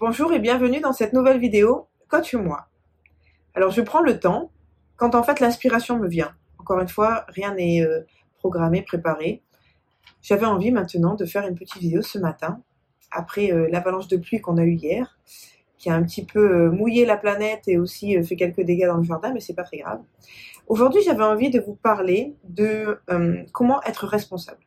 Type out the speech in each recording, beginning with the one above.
Bonjour et bienvenue dans cette nouvelle vidéo Coach-moi. Alors je prends le temps quand en fait l'inspiration me vient. Encore une fois, rien n'est euh, programmé, préparé. J'avais envie maintenant de faire une petite vidéo ce matin après euh, l'avalanche de pluie qu'on a eu hier qui a un petit peu euh, mouillé la planète et aussi fait quelques dégâts dans le jardin, mais c'est pas très grave. Aujourd'hui, j'avais envie de vous parler de comment être responsable.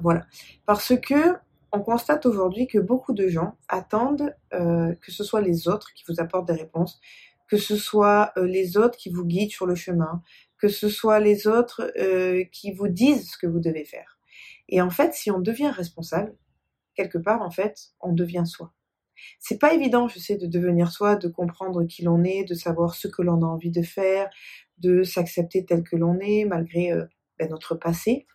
Voilà, parce que on constate aujourd'hui que beaucoup de gens attendent euh, que ce soit les autres qui vous apportent des réponses, que ce soit euh, les autres qui vous guident sur le chemin, que ce soit les autres euh, qui vous disent ce que vous devez faire. Et en fait, si on devient responsable, quelque part, en fait, on devient soi. C'est pas évident, je sais, de devenir soi, de comprendre qui l'on est, de savoir ce que l'on a envie de faire, de s'accepter tel que l'on est, malgré ben, notre passé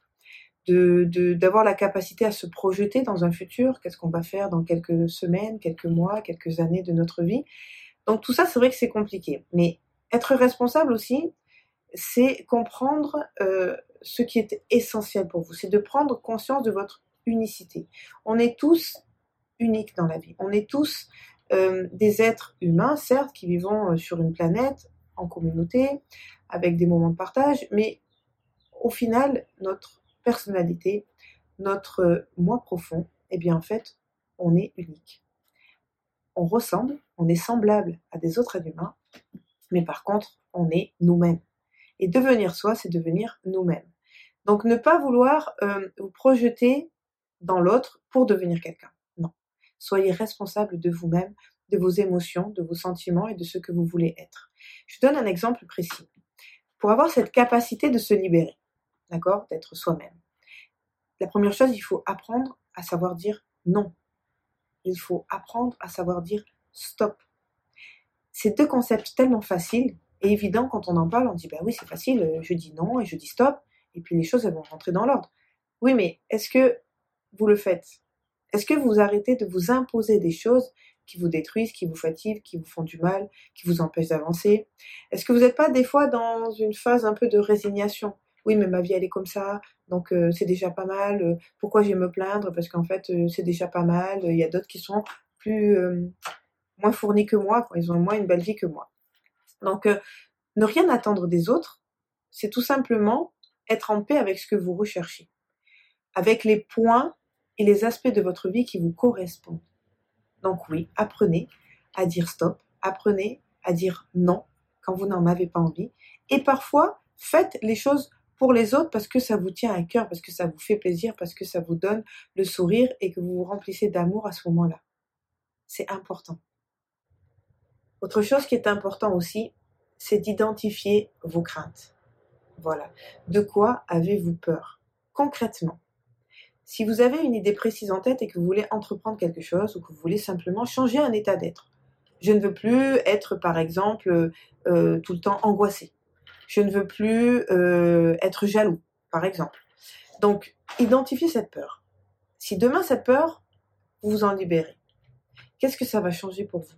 de d'avoir la capacité à se projeter dans un futur, qu'est-ce qu'on va faire dans quelques semaines, quelques mois, quelques années de notre vie? Donc tout ça, c'est vrai que c'est compliqué. Mais être responsable aussi, c'est comprendre euh, ce qui est essentiel pour vous. C'est de prendre conscience de votre unicité. On est tous uniques dans la vie. On est tous euh, des êtres humains, certes, qui vivons euh, sur une planète, en communauté, avec des moments de partage, mais au final, notre personnalité, notre moi profond, eh bien en fait, on est unique. On ressemble, on est semblable à des autres êtres humains, mais par contre, on est nous-mêmes. Et devenir soi, c'est devenir nous-mêmes. Donc ne pas vouloir euh, vous projeter dans l'autre pour devenir quelqu'un. Non. Soyez responsable de vous-même, de vos émotions, de vos sentiments et de ce que vous voulez être. Je donne un exemple précis. Pour avoir cette capacité de se libérer, d'accord, d'être soi-même. La première chose, il faut apprendre à savoir dire non. Il faut apprendre à savoir dire stop. Ces deux concepts tellement faciles et évidents quand on en parle, on dit bah oui c'est facile, euh, je dis non et je dis stop et puis les choses vont rentrer dans l'ordre. Oui mais est-ce que vous le faites? Est-ce que vous arrêtez de vous imposer des choses qui vous détruisent, qui vous fatiguent, qui vous font du mal, qui vous empêchent d'avancer? Est-ce que vous n'êtes pas des fois dans une phase un peu de résignation? Oui, mais ma vie, elle est comme ça, donc c'est déjà pas mal. Pourquoi je vais me plaindre? Parce qu'en fait, c'est déjà pas mal. Il y a d'autres qui sont plus moins fournis que moi, ils ont moins une belle vie que moi. Donc, ne rien attendre des autres, c'est tout simplement être en paix avec ce que vous recherchez, avec les points et les aspects de votre vie qui vous correspondent. Donc oui, apprenez à dire stop, apprenez à dire non quand vous n'en avez pas envie, et parfois faites les choses pour les autres parce que ça vous tient à cœur, parce que ça vous fait plaisir, parce que ça vous donne le sourire et que vous vous remplissez d'amour à ce moment-là. C'est important. Autre chose qui est important aussi, c'est d'identifier vos craintes. Voilà. De quoi avez-vous peur? Concrètement. Si vous avez une idée précise en tête et que vous voulez entreprendre quelque chose ou que vous voulez simplement changer un état d'être, je ne veux plus être, par exemple, euh, tout le temps angoissé je ne veux plus euh, être jaloux, par exemple. Donc, identifiez cette peur. Si demain cette peur, vous vous en libérez, qu'est-ce que ça va changer pour vous?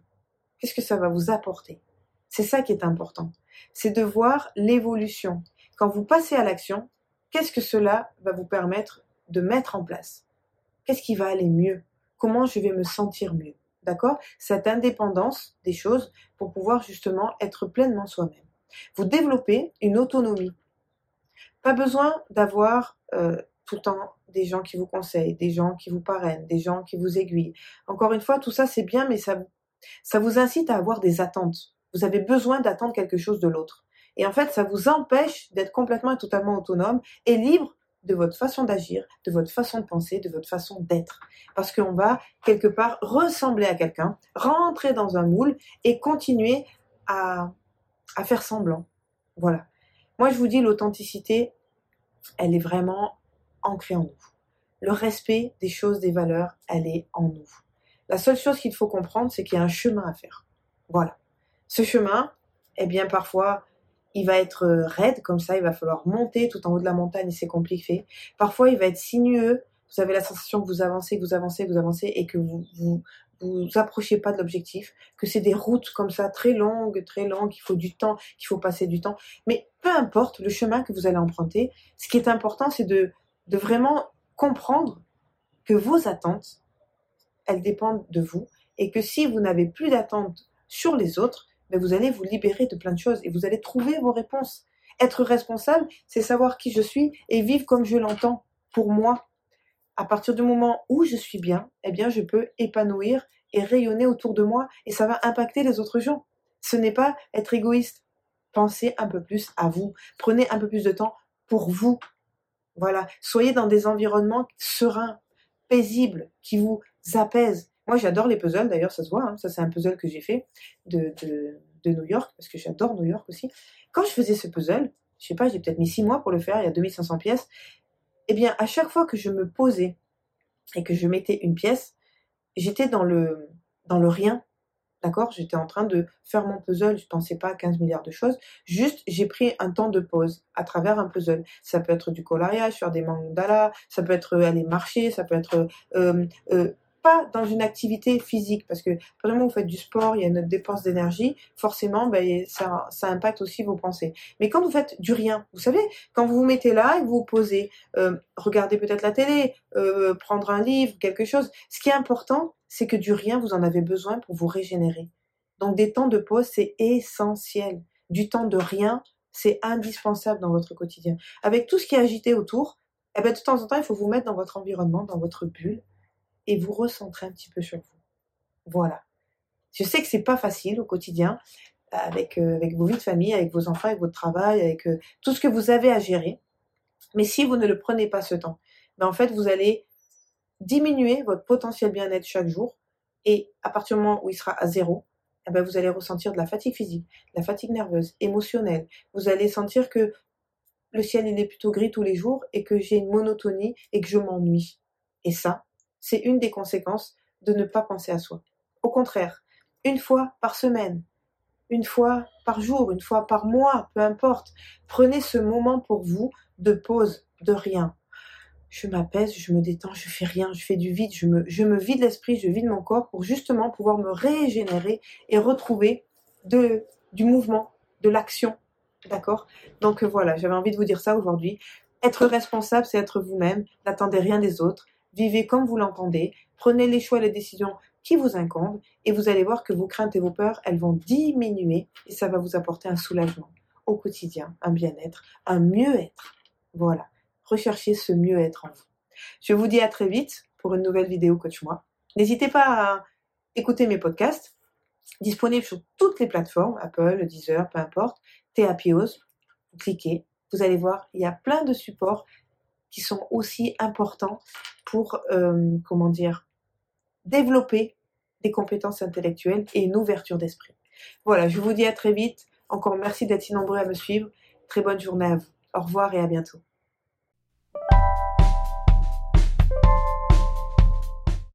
Qu'est-ce que ça va vous apporter? C'est ça qui est important. C'est de voir l'évolution. Quand vous passez à l'action, qu'est-ce que cela va vous permettre de mettre en place? Qu'est-ce qui va aller mieux? Comment je vais me sentir mieux? D'accord? Cette indépendance des choses pour pouvoir justement être pleinement soi-même. Vous développez une autonomie. Pas besoin d'avoir euh, tout le temps des gens qui vous conseillent, des gens qui vous parrainent, des gens qui vous aiguillent. Encore une fois, tout ça c'est bien, mais ça, ça vous incite à avoir des attentes. Vous avez besoin d'attendre quelque chose de l'autre. Et en fait, ça vous empêche d'être complètement et totalement autonome et libre de votre façon d'agir, de votre façon de penser, de votre façon d'être. Parce qu'on va quelque part ressembler à quelqu'un, rentrer dans un moule et continuer à faire semblant. Voilà. Moi, je vous dis, l'authenticité, elle est vraiment ancrée en nous. Le respect des choses, des valeurs, elle est en nous. La seule chose qu'il faut comprendre, c'est qu'il y a un chemin à faire. Voilà. Ce chemin, eh bien, parfois, il va être euh, raide, comme ça, il va falloir monter tout en haut de la montagne et c'est compliqué. Parfois, il va être sinueux. Vous avez la sensation que vous avancez, vous avancez, vous avancez et que vous, vous, vous approchez pas de l'objectif, que c'est des routes comme ça très longues, très longues, qu'il faut du temps, qu'il faut passer du temps. Mais peu importe le chemin que vous allez emprunter, ce qui est important, c'est de, de vraiment comprendre que vos attentes, elles dépendent de vous et que si vous n'avez plus d'attente sur les autres, ben vous allez vous libérer de plein de choses et vous allez trouver vos réponses. Être responsable, c'est savoir qui je suis et vivre comme je l'entends pour moi. À partir du moment où je suis bien, eh bien, je peux épanouir et rayonner autour de moi et ça va impacter les autres gens. Ce n'est pas être égoïste. Pensez un peu plus à vous. Prenez un peu plus de temps pour vous. Voilà. Soyez dans des environnements sereins, paisibles, qui vous apaisent. Moi, j'adore les puzzles, d'ailleurs, ça se voit. Hein. Ça, c'est un puzzle que j'ai fait de, New York, parce que j'adore New York aussi. Quand je faisais ce puzzle, je sais pas, j'ai peut-être mis six mois pour le faire, il y a 2500 pièces. Eh bien, à chaque fois que je me posais et que je mettais une pièce, j'étais dans le, dans le rien. D'accord? J'étais en train de faire mon puzzle, je pensais pas à 15 milliards de choses. Juste, j'ai pris un temps de pause à travers un puzzle. Ça peut être du coloriage, faire des mandalas, ça peut être aller marcher, ça peut être euh, euh, pas dans une activité physique, parce que vraiment vous faites du sport, il y a une dépense d'énergie, forcément, ben, ça, ça impacte aussi vos pensées. Mais quand vous faites du rien, vous savez, quand vous vous mettez là et vous vous posez, euh, regardez peut-être la télé, euh, prendre un livre, quelque chose, ce qui est important, c'est que du rien, vous en avez besoin pour vous régénérer. Donc des temps de pause, c'est essentiel. Du temps de rien, c'est indispensable dans votre quotidien. Avec tout ce qui est agité autour, eh ben, de temps en temps, il faut vous mettre dans votre environnement, dans votre bulle, et vous recentrer un petit peu sur vous. Voilà. Je sais que c'est pas facile au quotidien, avec, euh, avec vos vies de famille, avec vos enfants, avec votre travail, avec euh, tout ce que vous avez à gérer. Mais si vous ne le prenez pas ce temps, ben en fait, vous allez diminuer votre potentiel bien-être chaque jour. Et à partir du moment où il sera à zéro, eh ben vous allez ressentir de la fatigue physique, de la fatigue nerveuse, émotionnelle. Vous allez sentir que le ciel il est plutôt gris tous les jours et que j'ai une monotonie et que je m'ennuie. Et ça, c'est une des conséquences de ne pas penser à soi. Au contraire, une fois par semaine, une fois par jour, une fois par mois, peu importe, prenez ce moment pour vous de pause, de rien. Je m'apaise, je me détends, je fais rien, je fais du vide, je me, je me vide l'esprit, je vide mon corps pour justement pouvoir me régénérer et retrouver du mouvement, de l'action. D'accord? Donc voilà, j'avais envie de vous dire ça aujourd'hui. Être responsable, c'est être vous-même. N'attendez rien des autres vivez comme vous l'entendez, prenez les choix et les décisions qui vous incombent et vous allez voir que vos craintes et vos peurs, elles vont diminuer et ça va vous apporter un soulagement au quotidien, un bien-être, un mieux-être. Voilà, recherchez ce mieux-être en vous. Je vous dis à très vite pour une nouvelle vidéo Coach Moi. N'hésitez pas à écouter mes podcasts, disponibles sur toutes les plateformes, Apple, Deezer, peu importe, Théapios, cliquez, vous allez voir, il y a plein de supports qui sont aussi importants pour, euh, comment dire, développer des compétences intellectuelles et une ouverture d'esprit. Voilà, je vous dis à très vite. Encore merci d'être si nombreux à me suivre. Très bonne journée à vous. Au revoir et à bientôt.